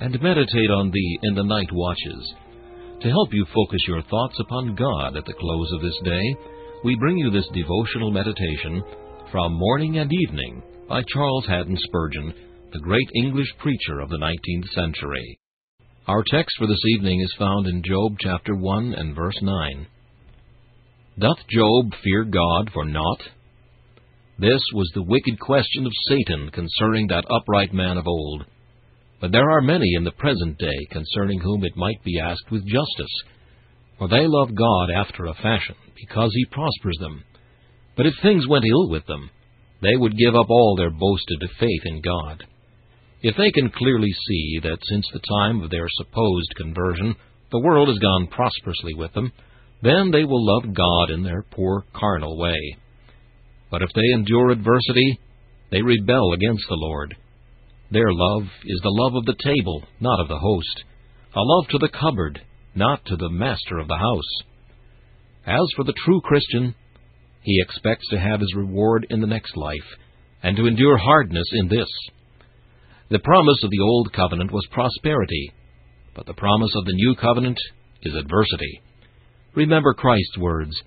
and meditate on thee in the night watches. To help you focus your thoughts upon God at the close of this day, we bring you this devotional meditation from Morning and Evening by Charles Haddon Spurgeon, the great English preacher of the 19th century. Our text for this evening is found in Job chapter 1 and verse 9. Doth Job fear God for naught? This was the wicked question of Satan concerning that upright man of old. But there are many in the present day concerning whom it might be asked with justice. For they love God after a fashion, because he prospers them. But if things went ill with them, they would give up all their boasted faith in God. If they can clearly see that since the time of their supposed conversion the world has gone prosperously with them, then they will love God in their poor carnal way. But if they endure adversity, they rebel against the Lord. Their love is the love of the table, not of the host, a love to the cupboard, not to the master of the house. As for the true Christian, he expects to have his reward in the next life, and to endure hardness in this. The promise of the Old Covenant was prosperity, but the promise of the New Covenant is adversity. Remember Christ's words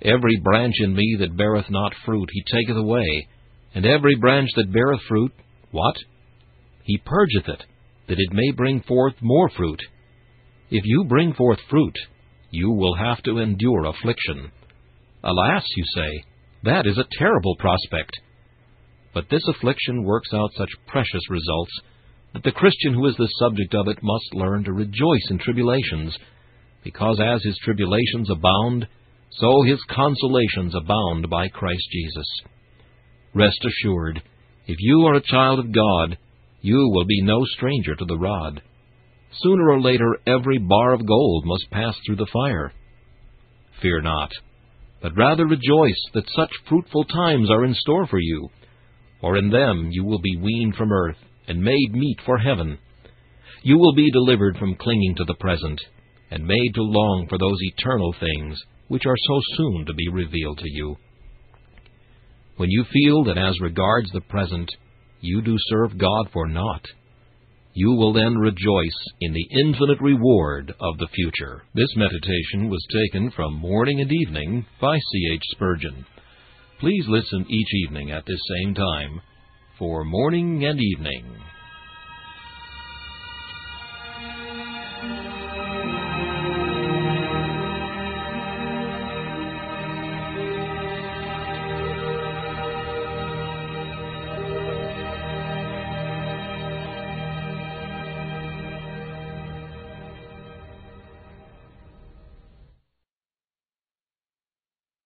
Every branch in me that beareth not fruit, he taketh away, and every branch that beareth fruit, what? He purgeth it, that it may bring forth more fruit. If you bring forth fruit, you will have to endure affliction. Alas, you say, that is a terrible prospect. But this affliction works out such precious results that the Christian who is the subject of it must learn to rejoice in tribulations, because as his tribulations abound, so his consolations abound by Christ Jesus. Rest assured, if you are a child of God, you will be no stranger to the rod. Sooner or later every bar of gold must pass through the fire. Fear not, but rather rejoice that such fruitful times are in store for you, for in them you will be weaned from earth and made meet for heaven. You will be delivered from clinging to the present, and made to long for those eternal things which are so soon to be revealed to you. When you feel that as regards the present you do serve God for naught, You will then rejoice in the infinite reward of the future. This meditation was taken from Morning and Evening by C. H. Spurgeon. Please listen each evening at this same time for Morning and Evening.